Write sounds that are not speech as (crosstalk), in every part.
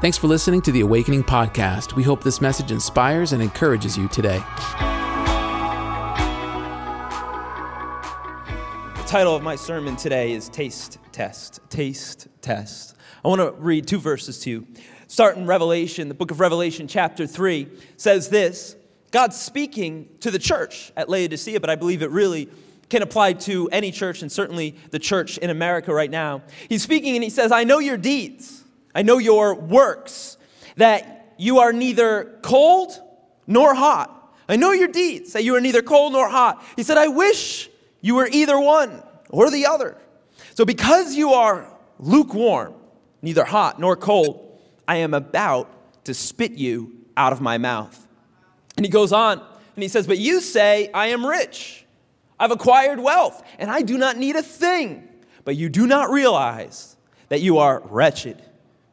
Thanks for listening to the Awakening Podcast. We hope this message inspires and encourages you today. The title of my sermon today is Taste Test. Taste Test. I want to read two verses to you. Start in Revelation, the book of Revelation, chapter 3 says this God's speaking to the church at Laodicea, but I believe it really can apply to any church and certainly the church in America right now. He's speaking and he says, I know your deeds. I know your works, that you are neither cold nor hot. I know your deeds, that you are neither cold nor hot. He said, I wish you were either one or the other. So, because you are lukewarm, neither hot nor cold, I am about to spit you out of my mouth. And he goes on and he says, But you say, I am rich. I've acquired wealth, and I do not need a thing. But you do not realize that you are wretched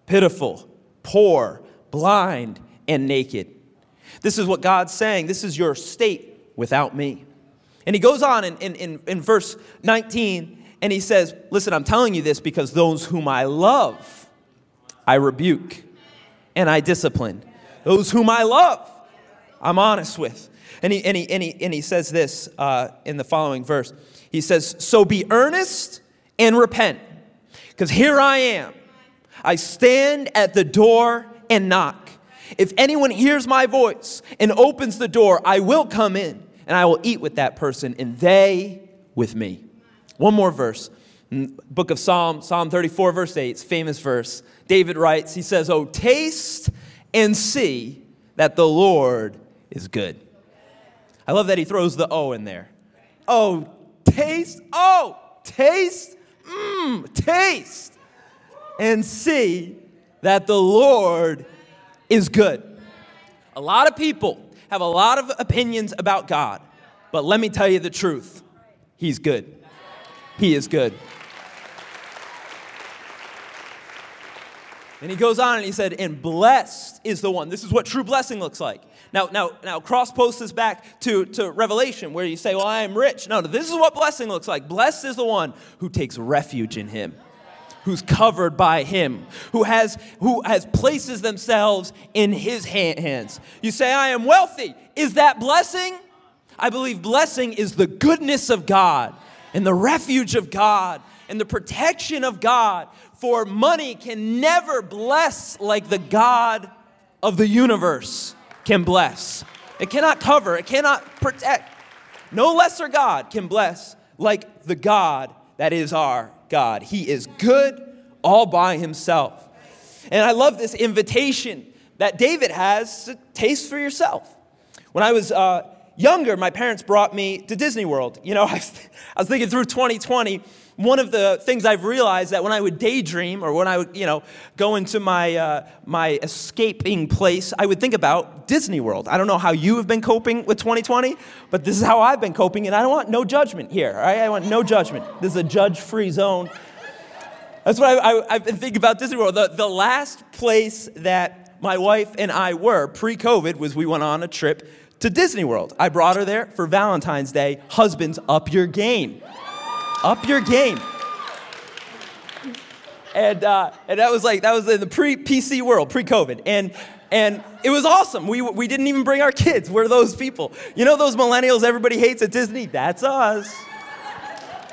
pitiful, poor, blind, and naked. This is what God's saying. This is your state without me. And he goes on in, in, in, verse 19 and he says, Listen, I'm telling you this because those whom I love, I rebuke and I discipline. Those whom I love, I'm honest with. And he, and he, and he, and he says this uh, in the following verse. He says, So be earnest and repent, because here I am. I stand at the door and knock. If anyone hears my voice and opens the door, I will come in and I will eat with that person and they with me. One more verse. Mm, book of Psalm, Psalm 34, verse 8, it's famous verse. David writes, he says, Oh, taste and see that the Lord is good. I love that he throws the O in there. Oh, taste, oh, taste, mmm, taste and see that the Lord is good. A lot of people have a lot of opinions about God, but let me tell you the truth He's good. He is good. And he goes on and he said, and blessed is the one. This is what true blessing looks like. Now, now, now cross post this back to, to Revelation where you say, Well, I am rich. No, no, this is what blessing looks like. Blessed is the one who takes refuge in him who's covered by him, who has, who has places themselves in his hands. You say, I am wealthy. Is that blessing? I believe blessing is the goodness of God and the refuge of God and the protection of God. For money can never bless like the God of the universe can bless. It cannot cover, it cannot protect. No lesser God can bless like the God that is our God. He is good all by himself. And I love this invitation that David has to taste for yourself. When I was uh, younger, my parents brought me to Disney World. You know, I was, (laughs) I was thinking through 2020 one of the things I've realized that when I would daydream or when I would, you know, go into my, uh, my escaping place, I would think about Disney World. I don't know how you have been coping with 2020, but this is how I've been coping, and I don't want no judgment here, all right? I want no judgment. This is a judge free zone. That's what I, have been thinking about Disney World. The, the last place that my wife and I were pre COVID was we went on a trip to Disney World. I brought her there for Valentine's Day. Husbands, up your game. Up your game. And, uh, and that was like, that was in the pre PC world, pre COVID. And, and it was awesome. We, we didn't even bring our kids. We're those people. You know those millennials everybody hates at Disney? That's us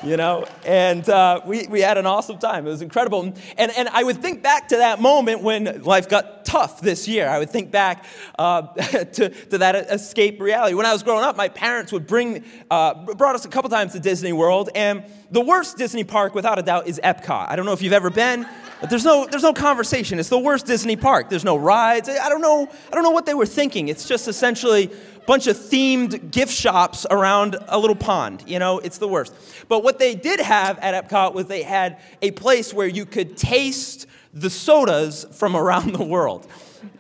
you know? And uh, we, we had an awesome time. It was incredible. And, and i would think back to that moment when life got tough this year. I would think back uh, (laughs) to, to that escape reality. When i was growing up my parents would bring uh, brought us a couple times to disney world and the worst disney park without a doubt is epcot. I don't know if you've ever been but there's no there's no conversation. It's the worst disney park. There's no rides. I don't know i don't know what they were thinking. It's just essentially bunch of themed gift shops around a little pond. You know, it's the worst. But what they did have at Epcot was they had a place where you could taste the sodas from (laughs) around the world.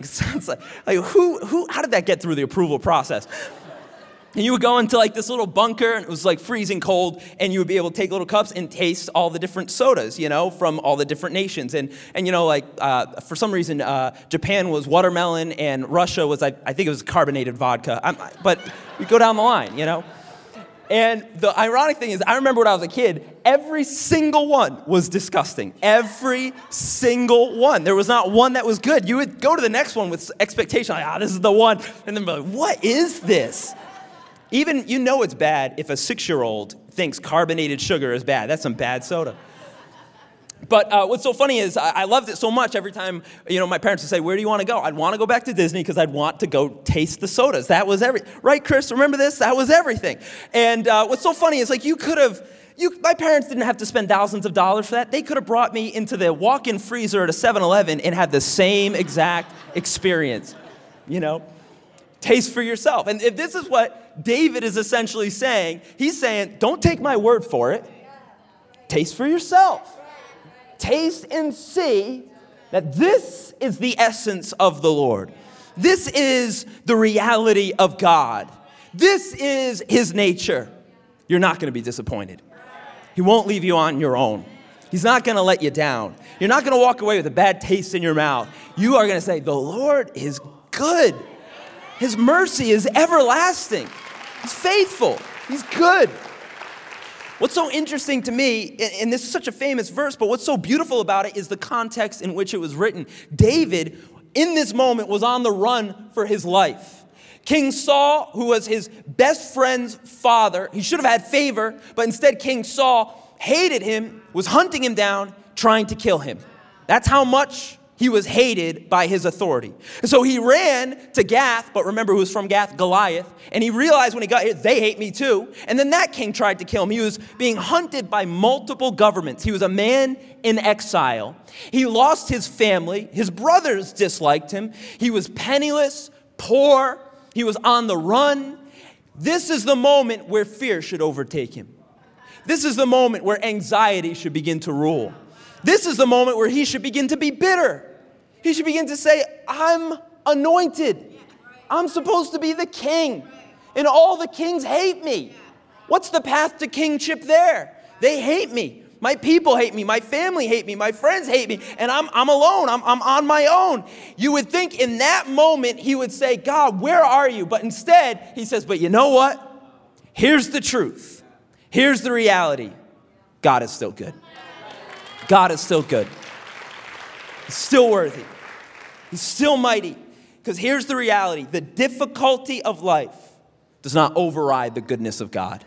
It sounds like, like who, who, how did that get through the approval process? And you would go into like this little bunker, and it was like freezing cold, and you would be able to take little cups and taste all the different sodas, you know, from all the different nations. And, and you know, like uh, for some reason, uh, Japan was watermelon, and Russia was, I, I think it was carbonated vodka. I'm, but we go down the line, you know. And the ironic thing is, I remember when I was a kid, every single one was disgusting. Every single one. There was not one that was good. You would go to the next one with expectation, like, ah, oh, this is the one. And then be like, what is this? Even, you know it's bad if a six year old thinks carbonated sugar is bad. That's some bad soda. But uh, what's so funny is I, I, loved it so much every time, you know, my parents would say, where do you want to go? I'd want to go back to Disney because I'd want to go taste the sodas. That was everything. Right, Chris? Remember this? That was everything. And uh, what's so funny is like you could have, you, my parents didn't have to spend thousands of dollars for that. They could have brought me into the walk-in freezer at a 7-Eleven and had the same exact experience, you know? Taste for yourself. And if this is what David is essentially saying, he's saying, don't take my word for it. Taste for yourself taste and see that this is the essence of the Lord. This is the reality of God. This is His nature. You're not going to be disappointed. He won't leave you on your own. He's not going to let you down. You're not going to walk away with a bad taste in your mouth. You are going to say, The Lord is good. His mercy is everlasting. He's faithful. He's good. What's so interesting to me, and this is such a famous verse, but what's so beautiful about it is the context in which it was written. David, in this moment, was on the run for his life. King Saul, who was his best friend's father, he should have had favor, but instead, King Saul hated him, was hunting him down, trying to kill him. That's how much he was hated by his authority. And so he ran to Gath, but remember who was from Gath? Goliath. And he realized when he got here, they hate me too. And then that king tried to kill him. He was being hunted by multiple governments. He was a man in exile. He lost his family. His brothers disliked him. He was penniless, poor. He was on the run. This is the moment where fear should overtake him. This is the moment where anxiety should begin to rule. This is the moment where he should begin to be bitter. He should begin to say, I'm anointed. I'm supposed to be the king. And all the kings hate me. What's the path to kingship there? They hate me. My people hate me. My family hate me. My friends hate me. And I'm, I'm alone. I'm, I'm on my own. You would think in that moment he would say, God, where are you? But instead, he says, But you know what? Here's the truth. Here's the reality God is still good. God is still good. He's still worthy. He's still mighty. Because here's the reality the difficulty of life does not override the goodness of God.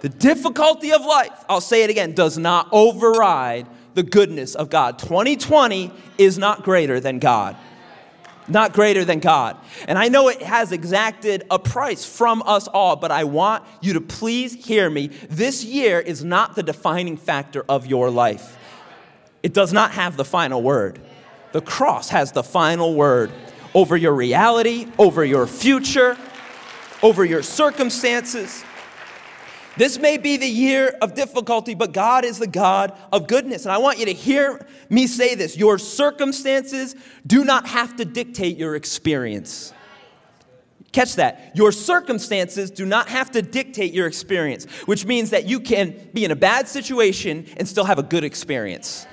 The difficulty of life, I'll say it again, does not override the goodness of God. 2020 is not greater than God not greater than God. And I know it has exacted a price from us all, but I want you to please hear me. This year is not the defining factor of your life, it does not have the final word. The cross has the final word over your reality, over your future, over your circumstances. This may be the year of difficulty, but God is the God of goodness. And I want you to hear me say this your circumstances do not have to dictate your experience. Catch that. Your circumstances do not have to dictate your experience, which means that you can be in a bad situation and still have a good experience.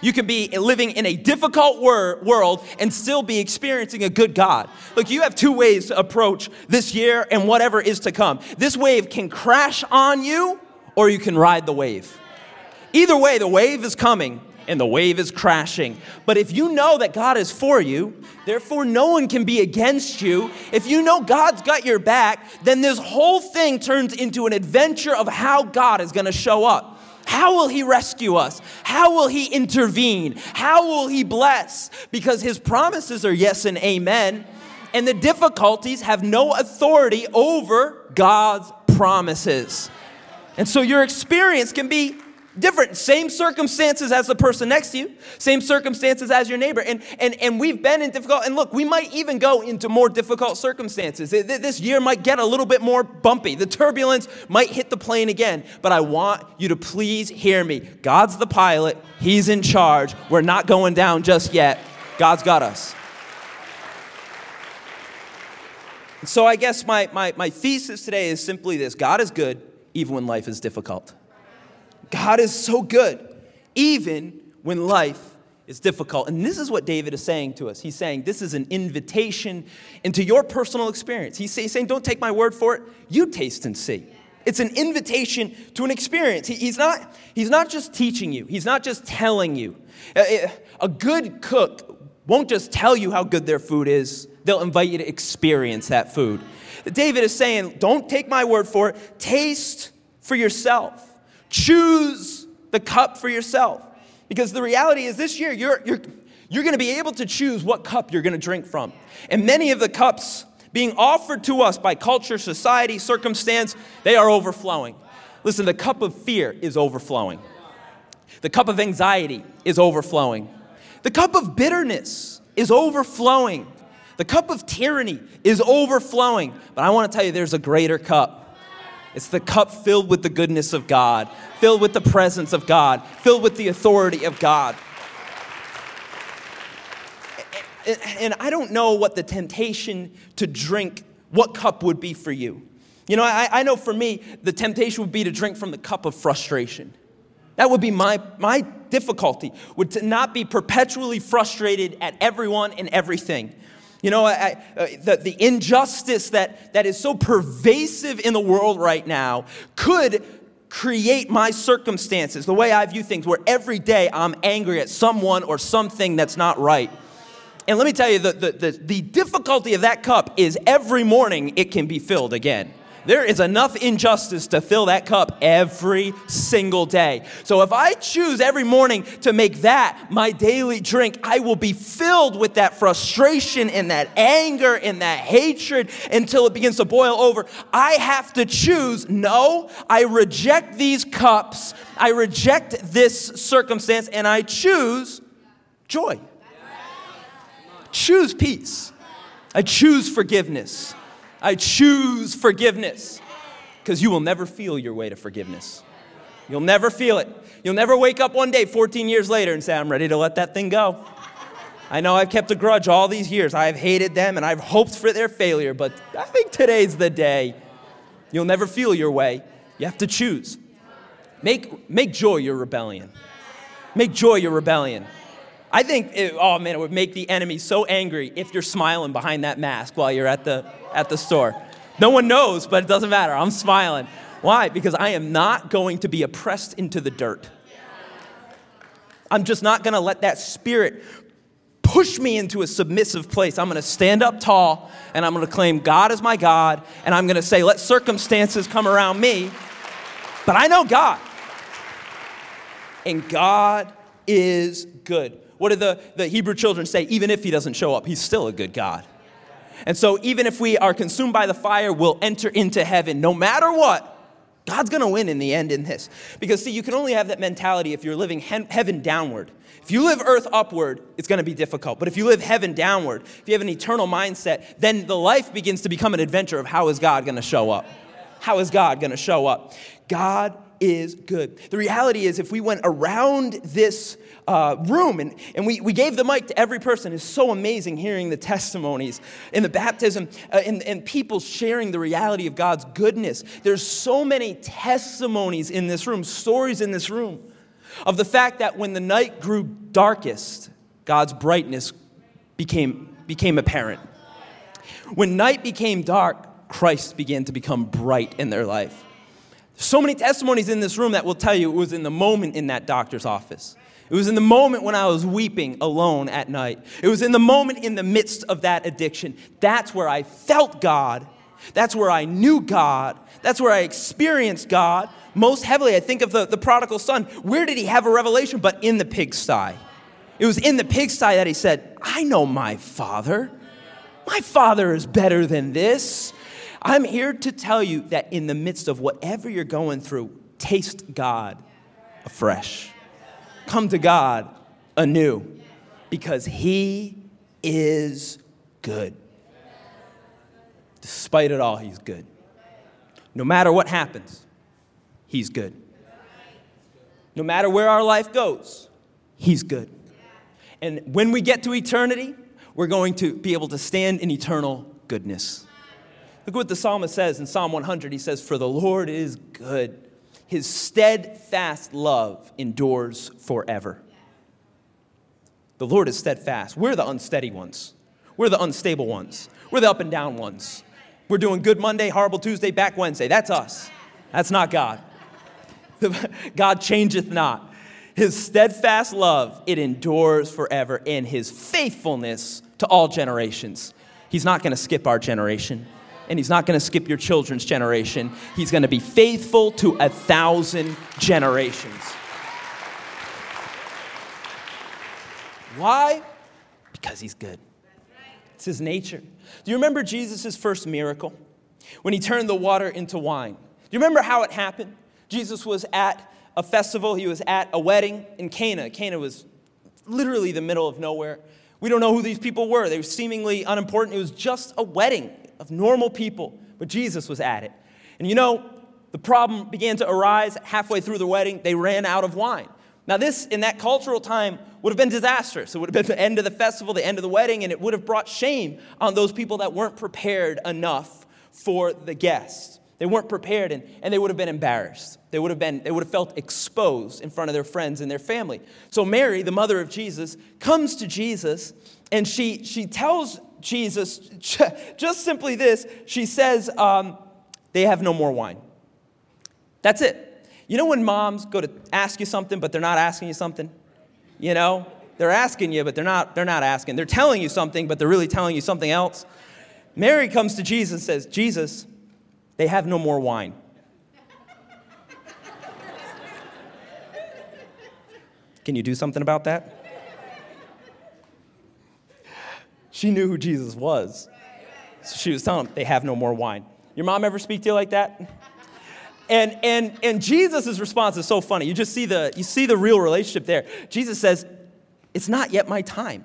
You can be living in a difficult wor- world and still be experiencing a good God. Look, you have two ways to approach this year and whatever is to come. This wave can crash on you or you can ride the wave. Either way, the wave is coming and the wave is crashing. But if you know that God is for you, therefore no one can be against you, if you know God's got your back, then this whole thing turns into an adventure of how God is gonna show up. How will he rescue us? How will he intervene? How will he bless? Because his promises are yes and amen, and the difficulties have no authority over God's promises. And so your experience can be different same circumstances as the person next to you same circumstances as your neighbor. And, and, and we've been in difficult and look we might even go into more difficult circumstances. This year might get a little bit more bumpy. The turbulence might hit the plane again. But i want you to please hear me. God's the pilot. He's in charge. We're not going down just yet. God's got us. So i guess my, my, my thesis today is simply this. God is good even when life is difficult God is so good, even when life is difficult. And this is what David is saying to us. He's saying this is an invitation into your personal experience. He's saying, don't take my word for it, you taste and see. It's an invitation to an experience. He, he's, not, he's not just teaching you, he's not just telling you. A good cook won't just tell you how good their food is, they'll invite you to experience that food. David is saying, Don't take my word for it, taste for yourself. Choose the cup for yourself. Because the reality is, this year, you're, you're, you're going to be able to choose what cup you're going to drink from. And many of the cups being offered to us by culture, society, circumstance, they are overflowing. Listen, the cup of fear is overflowing. The cup of anxiety is overflowing. The cup of bitterness is overflowing. The cup of tyranny is overflowing. But I want to tell you, there's a greater cup. It's the cup filled with the goodness of God, filled with the presence of God, filled with the authority of God and I don't know what the temptation to drink, what cup would be for you. You know, I, I know for me, the temptation would be to drink from the cup of frustration. That would be my, my difficulty, would to not be perpetually frustrated at everyone and everything. You know, I, I, uh, the, the injustice that, that is so pervasive in the world right now could create my circumstances, the way I view things, where every day I'm angry at someone or something that's not right. And let me tell you, the, the, the, the, difficulty of that cup is every morning it can be filled again. There is enough injustice to fill that cup every single day. So if I choose every morning to make that my daily drink, I will be filled with that frustration and that anger and that hatred until it begins to boil over. I have to choose no, I reject these cups, I reject this circumstance, and I choose joy choose peace. I choose forgiveness. I choose forgiveness because you will never feel your way to forgiveness. You'll never feel it. You'll never wake up one day 14 years later and say, I'm ready to let that thing go. I know I've kept a grudge all these years. I've hated them and I've hoped for their failure, but I think today's the day. You'll never feel your way. You have to choose. Make, make joy your rebellion. Make joy your rebellion. I think, it, oh man, it would make the enemy so angry if you're smiling behind that mask while you're at the, at the store. No one knows, but it doesn't matter. I'm smiling. Why? Because I am not going to be oppressed into the dirt. I'm just not going to let that spirit push me into a submissive place. I'm going to stand up tall and I'm going to claim God is my God and I'm going to say, let circumstances come around me, but I know God. And God is good. What did the, the Hebrew children say? Even if he doesn't show up, he's still a good God. And so, even if we are consumed by the fire, we'll enter into heaven no matter what. God's gonna win in the end in this. Because, see, you can only have that mentality if you're living he- heaven downward. If you live earth upward, it's gonna be difficult. But if you live heaven downward, if you have an eternal mindset, then the life begins to become an adventure of how is God gonna show up? How is God gonna show up? God is good. The reality is, if we went around this uh, room and, and we, we gave the mic to every person, it's so amazing hearing the testimonies in the baptism uh, and, and people sharing the reality of God's goodness. There's so many testimonies in this room, stories in this room of the fact that when the night grew darkest, God's brightness became, became apparent. When night became dark, Christ began to become bright in their life. So many testimonies in this room that will tell you it was in the moment in that doctor's office. It was in the moment when I was weeping alone at night. It was in the moment in the midst of that addiction. That's where I felt God. That's where I knew God. That's where I experienced God most heavily. I think of the, the prodigal son. Where did he have a revelation? But in the pigsty. It was in the pigsty that he said, I know my father. My father is better than this. I'm here to tell you that in the midst of whatever you're going through, taste God afresh. Come to God anew because He is good. Despite it all, He's good. No matter what happens, He's good. No matter where our life goes, He's good. And when we get to eternity, we're going to be able to stand in eternal goodness. Look what the psalmist says in Psalm 100. He says, For the Lord is good, his steadfast love endures forever. The Lord is steadfast. We're the unsteady ones, we're the unstable ones, we're the up and down ones. We're doing good Monday, horrible Tuesday, back Wednesday. That's us. That's not God. (laughs) God changeth not. His steadfast love, it endures forever, and his faithfulness to all generations. He's not going to skip our generation, and he's not going to skip your children's generation. He's going to be faithful to a thousand generations. Why? Because he's good. It's his nature. Do you remember Jesus' first miracle? When he turned the water into wine. Do you remember how it happened? Jesus was at a festival, he was at a wedding in Cana. Cana was literally the middle of nowhere. We don't know who these people were. They were seemingly unimportant. It was just a wedding of normal people, but Jesus was at it. And you know, the problem began to arise halfway through the wedding. They ran out of wine. Now, this in that cultural time would have been disastrous. It would have been the end of the festival, the end of the wedding, and it would have brought shame on those people that weren't prepared enough for the guests. They weren't prepared and, and they would have been embarrassed. They would have been, they would have felt exposed in front of their friends and their family. So Mary, the mother of Jesus, comes to Jesus and she, she tells Jesus just simply this. She says, um, they have no more wine. That's it. You know when moms go to ask you something, but they're not asking you something? You know? They're asking you, but they're not, they're not asking. They're telling you something, but they're really telling you something else. Mary comes to Jesus and says, Jesus, they have no more wine. Can you do something about that? She knew who Jesus was. So she was telling them, they have no more wine. Your mom ever speak to you like that? And, and, and Jesus' response is so funny. You just see the, you see the real relationship there. Jesus says, It's not yet my time.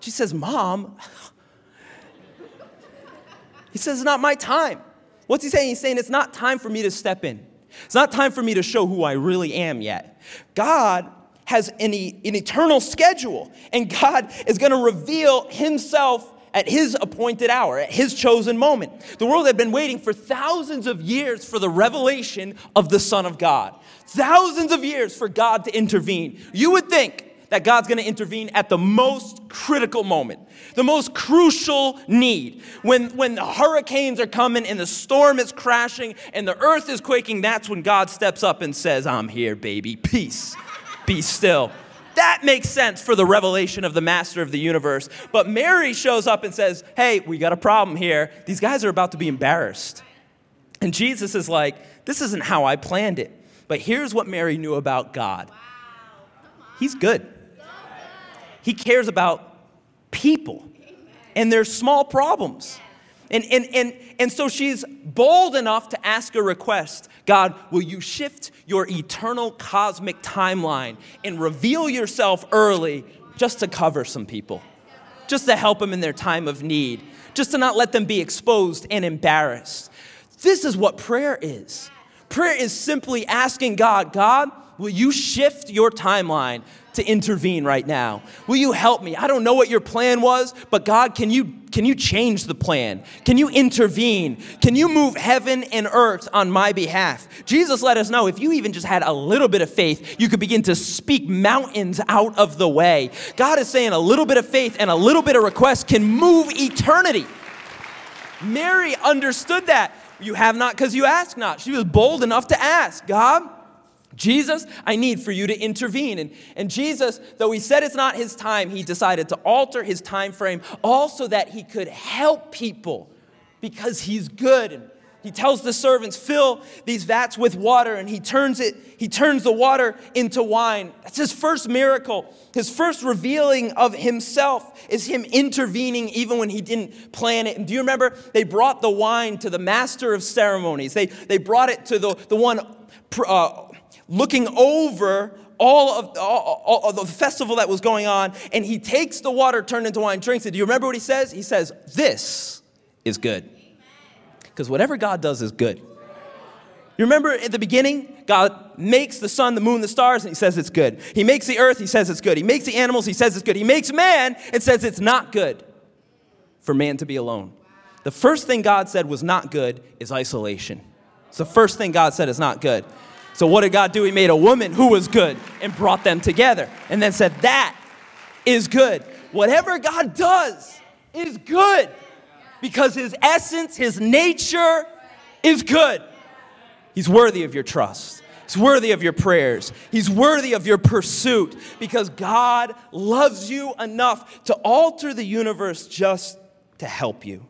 She says, Mom, he says, It's not my time. What's he saying? He's saying, It's not time for me to step in. It's not time for me to show who I really am yet. God has an, an eternal schedule, and God is going to reveal himself at his appointed hour, at his chosen moment. The world had been waiting for thousands of years for the revelation of the Son of God. Thousands of years for God to intervene. You would think that God's going to intervene at the most critical moment, the most crucial need. When, when the hurricanes are coming and the storm is crashing and the earth is quaking, that's when God steps up and says, I'm here, baby. Peace. Be still. That makes sense for the revelation of the master of the universe. But Mary shows up and says, Hey, we got a problem here. These guys are about to be embarrassed. And Jesus is like, This isn't how I planned it. But here's what Mary knew about God He's good. He cares about people and their small problems. And, and, and, and so she's bold enough to ask a request God, will you shift your eternal cosmic timeline and reveal yourself early just to cover some people, just to help them in their time of need, just to not let them be exposed and embarrassed? This is what prayer is. Prayer is simply asking God, God, will you shift your timeline to intervene right now. Will you help me? I don't know what your plan was, but God, can you can you change the plan? Can you intervene? Can you move heaven and earth on my behalf? Jesus let us know if you even just had a little bit of faith, you could begin to speak mountains out of the way. God is saying a little bit of faith and a little bit of request can move eternity. Mary understood that. You have not because you ask not. She was bold enough to ask, God, Jesus, I need for you to intervene. And, and Jesus, though he said it's not his time, he decided to alter his time frame also that he could help people because he's good. And he tells the servants, fill these vats with water, and he turns it, he turns the water into wine. That's his first miracle. His first revealing of himself is him intervening even when he didn't plan it. And do you remember? They brought the wine to the master of ceremonies. They, they brought it to the, the one uh, looking over all of, all, all of, the festival that was going on, and he takes the water turned into wine, drinks it. Do you remember what he says? He says, This is good. Because whatever God does is good. You remember at the beginning, God makes the sun, the moon, the stars, and he says it's good. He makes the earth, he says it's good. He makes the animals, he says it's good. He makes man and says it's not good for man to be alone. The first thing God said was not good is isolation. It's the first thing God said is not good. So, what did God do? He made a woman who was good and brought them together and then said, That is good. Whatever God does is good because his essence, his nature is good. He's worthy of your trust. He's worthy of your prayers. He's worthy of your pursuit because God loves you enough to alter the universe just to help you.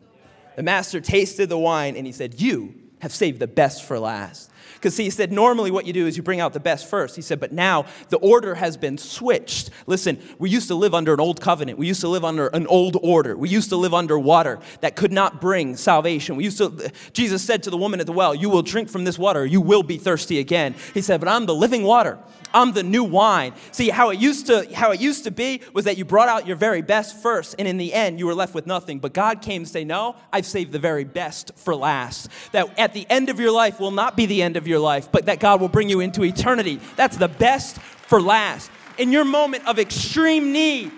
The master tasted the wine and he said, You have saved the best for last. Because he said, normally what you do is you bring out the best first. He said, but now the order has been switched. Listen, we used to live under an old covenant. We used to live under an old order. We used to live under water that could not bring salvation. We used to, Jesus said to the woman at the well, You will drink from this water, you will be thirsty again. He said, But I'm the living water. I'm the new wine. See, how it used to how it used to be was that you brought out your very best first, and in the end you were left with nothing. But God came to say, No, I've saved the very best for last. That at the end of your life will not be the end of your life, but that God will bring you into eternity. That's the best for last. In your moment of extreme need,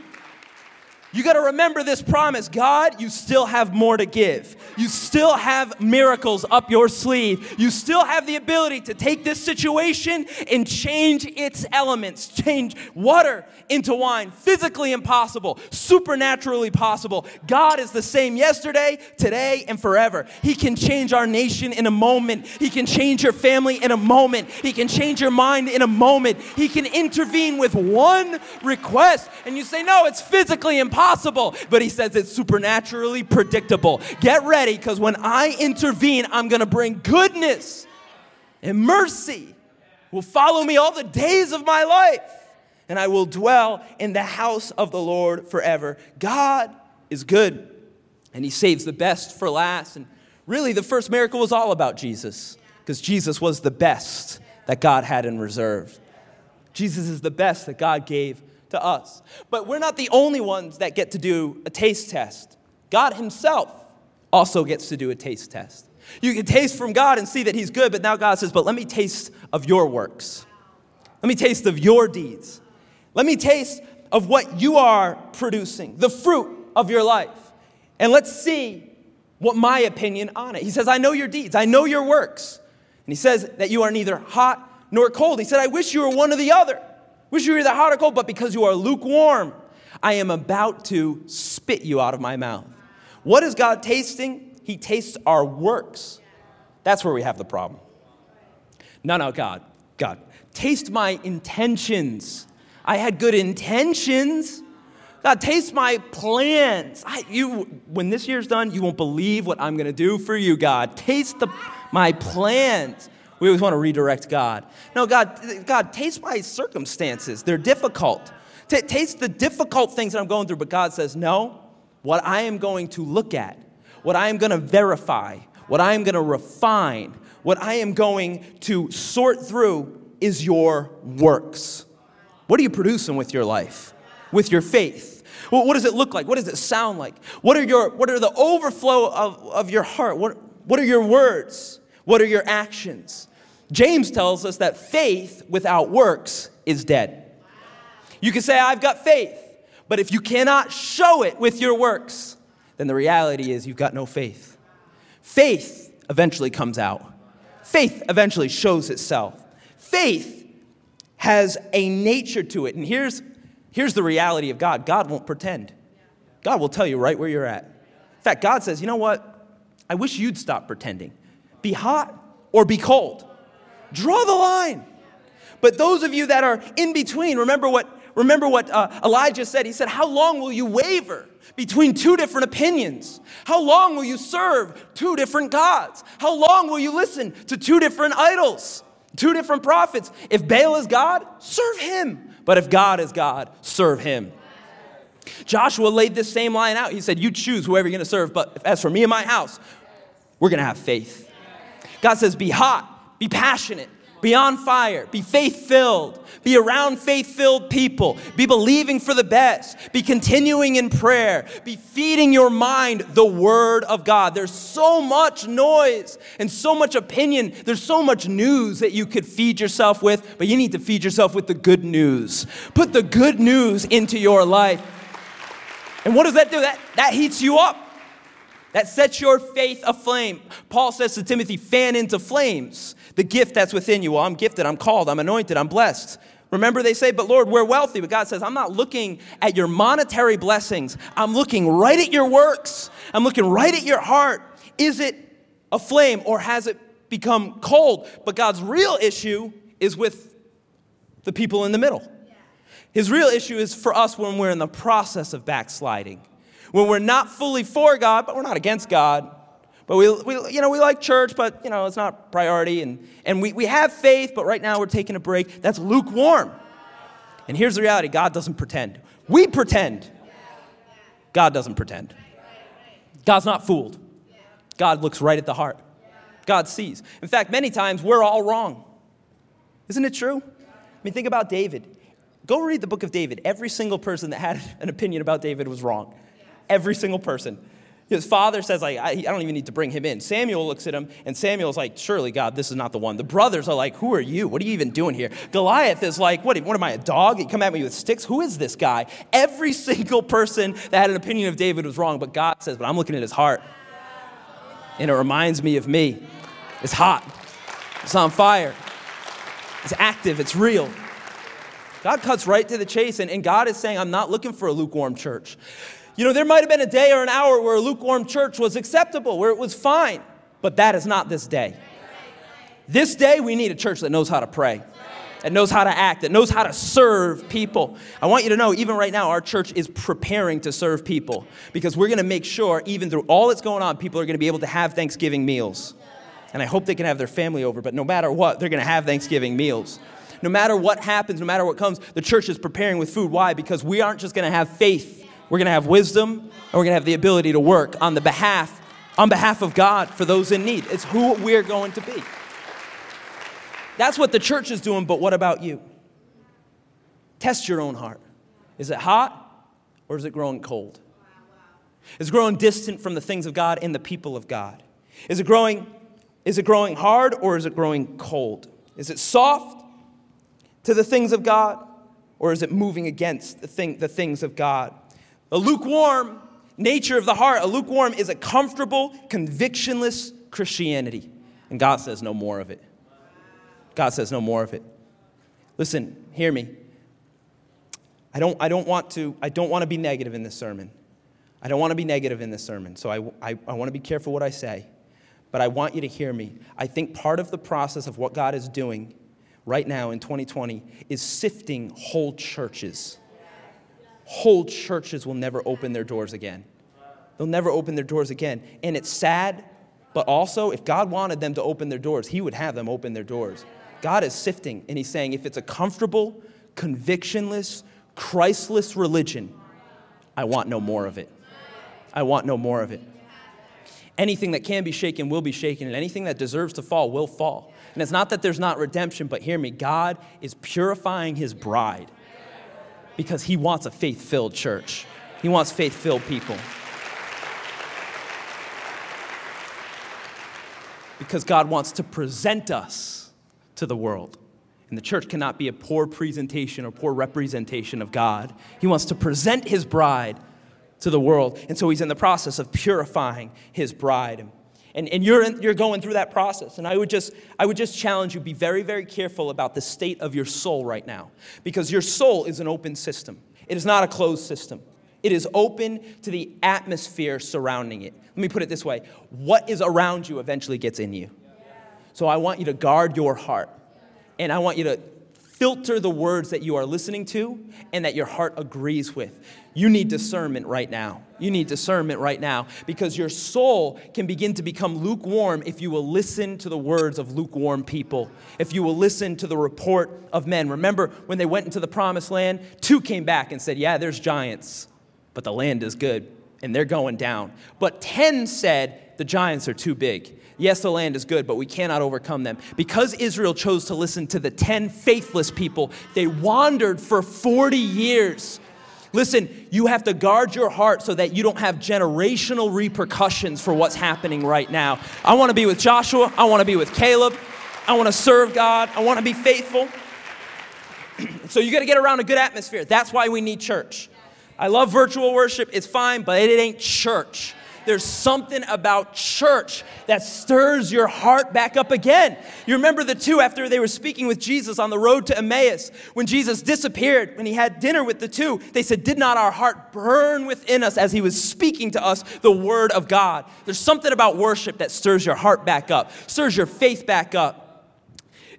you got to remember this promise God, you still have more to give. You still have miracles up your sleeve. You still have the ability to take this situation and change its elements, change water into wine. Physically impossible, supernaturally possible. God is the same yesterday, today, and forever. He can change our nation in a moment. He can change your family in a moment. He can change your mind in a moment. He can intervene with one request. And you say, No, it's physically impossible impossible, but he says it's supernaturally predictable. Get ready, because when I intervene, I'm going to bring goodness and mercy will follow me all the days of my life, and I will dwell in the house of the Lord forever. God is good, and he saves the best for last. And really, the first miracle was all about Jesus, because Jesus was the best that God had in reserve. Jesus is the best that God gave to us. But we're not the only ones that get to do a taste test. God Himself also gets to do a taste test. You can taste from God and see that He's good, but now God says, But let me taste of your works. Let me taste of your deeds. Let me taste of what you are producing, the fruit of your life. And let's see what my opinion on it. He says, I know your deeds, I know your works. And he says that you are neither hot nor cold. He said, I wish you were one or the other. Wish you were either hot or cold, but because you are lukewarm, I am about to spit you out of my mouth. What is God tasting? He tastes our works. That's where we have the problem. No, no, God, God, taste my intentions. I had good intentions. God, taste my plans. I, you, when this year's done, you won't believe what I'm going to do for you, God. Taste the, my plans. We always want to redirect God. No, God, God, taste my circumstances. They're difficult. T- taste the difficult things that I'm going through. But God says, no, what I am going to look at, what I am going to verify, what I am going to refine, what I am going to sort through is your works. What are you producing with your life, with your faith? What does it look like? What does it sound like? What are, your, what are the overflow of, of your heart? What, what are your words? What are your actions? James tells us that faith without works is dead. You can say, I've got faith, but if you cannot show it with your works, then the reality is you've got no faith. Faith eventually comes out, faith eventually shows itself. Faith has a nature to it. And here's, here's the reality of God God won't pretend, God will tell you right where you're at. In fact, God says, you know what? I wish you'd stop pretending. Be hot or be cold. Draw the line. But those of you that are in between, remember what, remember what uh, Elijah said. He said, How long will you waver between two different opinions? How long will you serve two different gods? How long will you listen to two different idols, two different prophets? If Baal is God, serve him. But if God is God, serve him. Joshua laid this same line out. He said, You choose whoever you're going to serve, but as for me and my house, we're going to have faith. God says, Be hot be passionate. Be on fire. Be faith filled. Be around faith filled people. Be believing for the best. Be continuing in prayer. Be feeding your mind the Word of God. There's so much noise and so much opinion. There's so much news that you could feed yourself with, but you need to feed yourself with the good news. Put the good news into your life. And what does that do? That, that heats you up. That sets your faith aflame. Paul says to Timothy, fan into flames the gift that's within you. Well, I'm gifted, I'm called, I'm anointed, I'm blessed. Remember, they say, but Lord, we're wealthy. But God says, I'm not looking at your monetary blessings. I'm looking right at your works. I'm looking right at your heart. Is it a flame or has it become cold. But God's real issue is with the people in the middle. His real issue is for us when we're in the process of backsliding, when we're not fully for God, but we're not against God. But we, we, you know, we like church, but you know, it's not priority. And, and we, we have faith, but right now we're taking a break. That's lukewarm. And here's the reality God doesn't pretend. We pretend. God doesn't pretend. God's not fooled. God looks right at the heart. God sees. In fact, many times we're all wrong. Isn't it true? I mean, think about David. Go read the book of David. Every single person that had an opinion about David was wrong. Every single person. His father says, like, I, I, don't even need to bring him in. Samuel looks at him, and Samuel's like, surely, God, this is not the one. The brothers are like, who are you? What are you even doing here? Goliath is like, what, what am I, a dog? You come at me with sticks? Who is this guy? Every (laughs) single person that had an opinion of David was wrong, but God says, but I'm looking at his heart. And it reminds me of me. It's hot. It's on fire. It's active. It's real. God cuts right to the chase, and, and God is saying, I'm not looking for a lukewarm church. You know, there might have been a day or an hour where a lukewarm church was acceptable, where it was fine, but that is not this day. This day, we need a church that knows how to pray, that knows how to act, that knows how to serve people. I want you to know, even right now, our church is preparing to serve people because we're going to make sure, even through all that's going on, people are going to be able to have Thanksgiving meals. And I hope they can have their family over, but no matter what, they're going to have Thanksgiving meals. No matter what happens, no matter what comes, the church is preparing with food. Why? Because we aren't just going to have faith we're going to have wisdom, and we're going to have the ability to work on the behalf on behalf of God for those in need. It's who we're going to be. That's what the church is doing, but what about you? Test your own heart. Is it hot or is it growing cold? Is it growing distant from the things of God and the people of God? Is it growing is it growing hard or is it growing cold? Is it soft to the things of God or is it moving against the, thing, the things of God? A lukewarm nature of the heart, a lukewarm is a comfortable, convictionless Christianity. And God says no more of it. God says no more of it. Listen, hear me. I don't, I don't, want, to, I don't want to be negative in this sermon. I don't want to be negative in this sermon, so I, I, I want to be careful what I say. But I want you to hear me. I think part of the process of what God is doing right now in 2020 is sifting whole churches whole churches will never open their doors again. They'll never open their doors again. And it's sad, but also, if God wanted them to open their doors, He would have them open their doors. God is sifting, and He's saying, if it's a comfortable, convictionless, Christless religion, I want no more of it. I want no more of it. Anything that can be shaken will be shaken, and anything that deserves to fall will fall. And it's not that there's not redemption, but hear me God is purifying His bride because he wants a faith filled church. He wants faith filled people. Because God wants to present us to the world. And the church cannot be a poor presentation or poor representation of God. He wants to present his bride to the world. And so he's in the process of purifying his bride. And, and you're, in, you're going through that process. And I would, just, I would just challenge you be very, very careful about the state of your soul right now. Because your soul is an open system, it is not a closed system. It is open to the atmosphere surrounding it. Let me put it this way what is around you eventually gets in you. So I want you to guard your heart. And I want you to filter the words that you are listening to and that your heart agrees with. You need discernment right now. You need discernment right now because your soul can begin to become lukewarm if you will listen to the words of lukewarm people, if you will listen to the report of men. Remember when they went into the promised land, two came back and said, Yeah, there's giants, but the land is good and they're going down. But 10 said, The giants are too big. Yes, the land is good, but we cannot overcome them. Because Israel chose to listen to the 10 faithless people, they wandered for 40 years Listen, you have to guard your heart so that you don't have generational repercussions for what's happening right now. I want to be with Joshua. I want to be with Caleb. I want to serve God. I want to be faithful. (clears throat) so you got to get around a good atmosphere. That's why we need church. I love virtual worship. It's fine, but it ain't church. There's something about church that stirs your heart back up again. You remember the two after they were speaking with Jesus on the road to Emmaus, when Jesus disappeared, when he had dinner with the two, they said, Did not our heart burn within us as he was speaking to us the word of God? There's something about worship that stirs your heart back up, stirs your faith back up.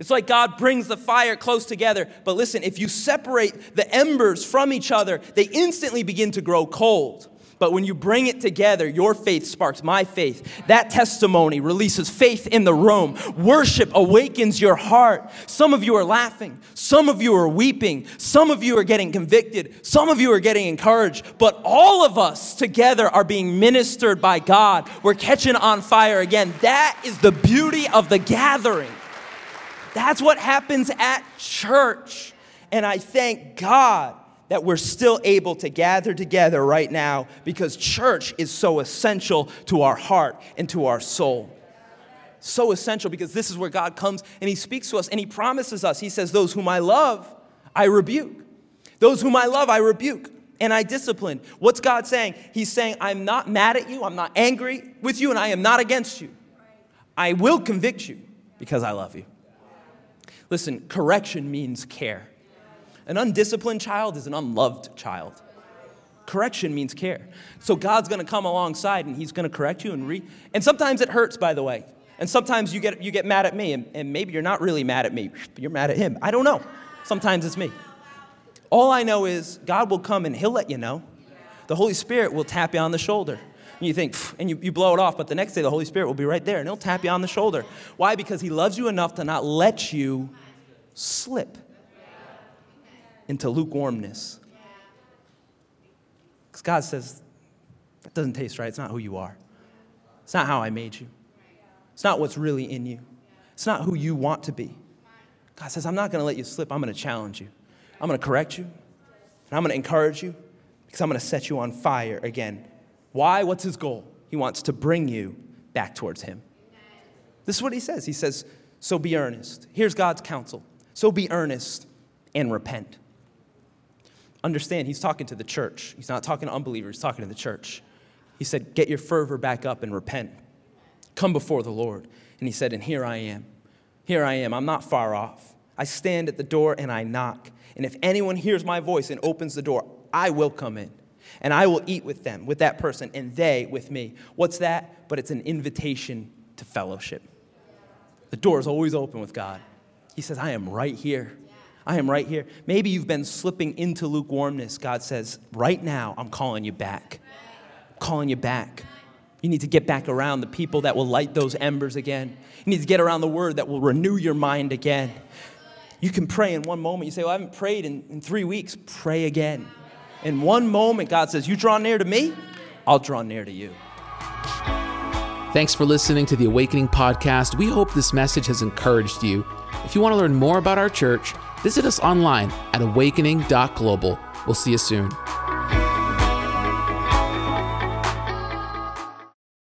It's like God brings the fire close together. But listen, if you separate the embers from each other, they instantly begin to grow cold. But when you bring it together, your faith sparks my faith. That testimony releases faith in the room. Worship awakens your heart. Some of you are laughing. Some of you are weeping. Some of you are getting convicted. Some of you are getting encouraged. But all of us together are being ministered by God. We're catching on fire again. That is the beauty of the gathering. That's what happens at church. And I thank God that we're still able to gather together right now because church is so essential to our heart and to our soul. So essential because this is where God comes and He speaks to us and He promises us. He says, Those whom I love, I rebuke. Those whom I love, I rebuke and I discipline. What's God saying? He's saying, I'm not mad at you, I'm not angry with you, and I am not against you. I will convict you because I love you. Listen, correction means care. An undisciplined child is an unloved child. Correction means care. So God's gonna come alongside and He's gonna correct you and re. And sometimes it hurts, by the way. And sometimes you get, you get mad at me, and, and maybe you're not really mad at me, you're mad at Him. I don't know. Sometimes it's me. All I know is God will come and He'll let you know. The Holy Spirit will tap you on the shoulder. And you think, and you, you blow it off, but the next day the Holy Spirit will be right there and He'll tap you on the shoulder. Why? Because He loves you enough to not let you slip into lukewarmness. Because God says, that doesn't taste right. It's not who you are. It's not how I made you. It's not what's really in you. It's not who you want to be. God says, I'm not going to let you slip. I'm going to challenge you. I'm going to correct you. And I'm going to encourage you because I'm going to set you on fire again. Why? What's his goal? He wants to bring you back towards him. This is what he says. He says, So be earnest. Here's God's counsel. So be earnest and repent understand he's talking to the church. He's not talking to unbelievers, he's talking to the church. He said, Get your fervor back up and repent. Come before the Lord. And he said, And here I am. Here I am. I'm not far off. I stand at the door and I knock. And if anyone hears my voice and opens the door, I will come in. And I will eat with them, with that person, and they with me. What's that? But it's an invitation to fellowship. The door is always open with God. He says, I am right here. I am right here. Maybe you've been slipping into lukewarmness. God says, right now, I'm calling you back. I'm calling you back. You need to get back around the people that will light those embers again. You need to get around the word that will renew your mind again. You can pray in one moment. You say, Well, I haven't prayed in, in three weeks. Pray again. In one moment, God says, You draw near to me, I'll draw near to you. Thanks for listening to the Awakening Podcast. We hope this message has encouraged you. If you want to learn more about our church, Visit us online at awakening.global. We'll see you soon.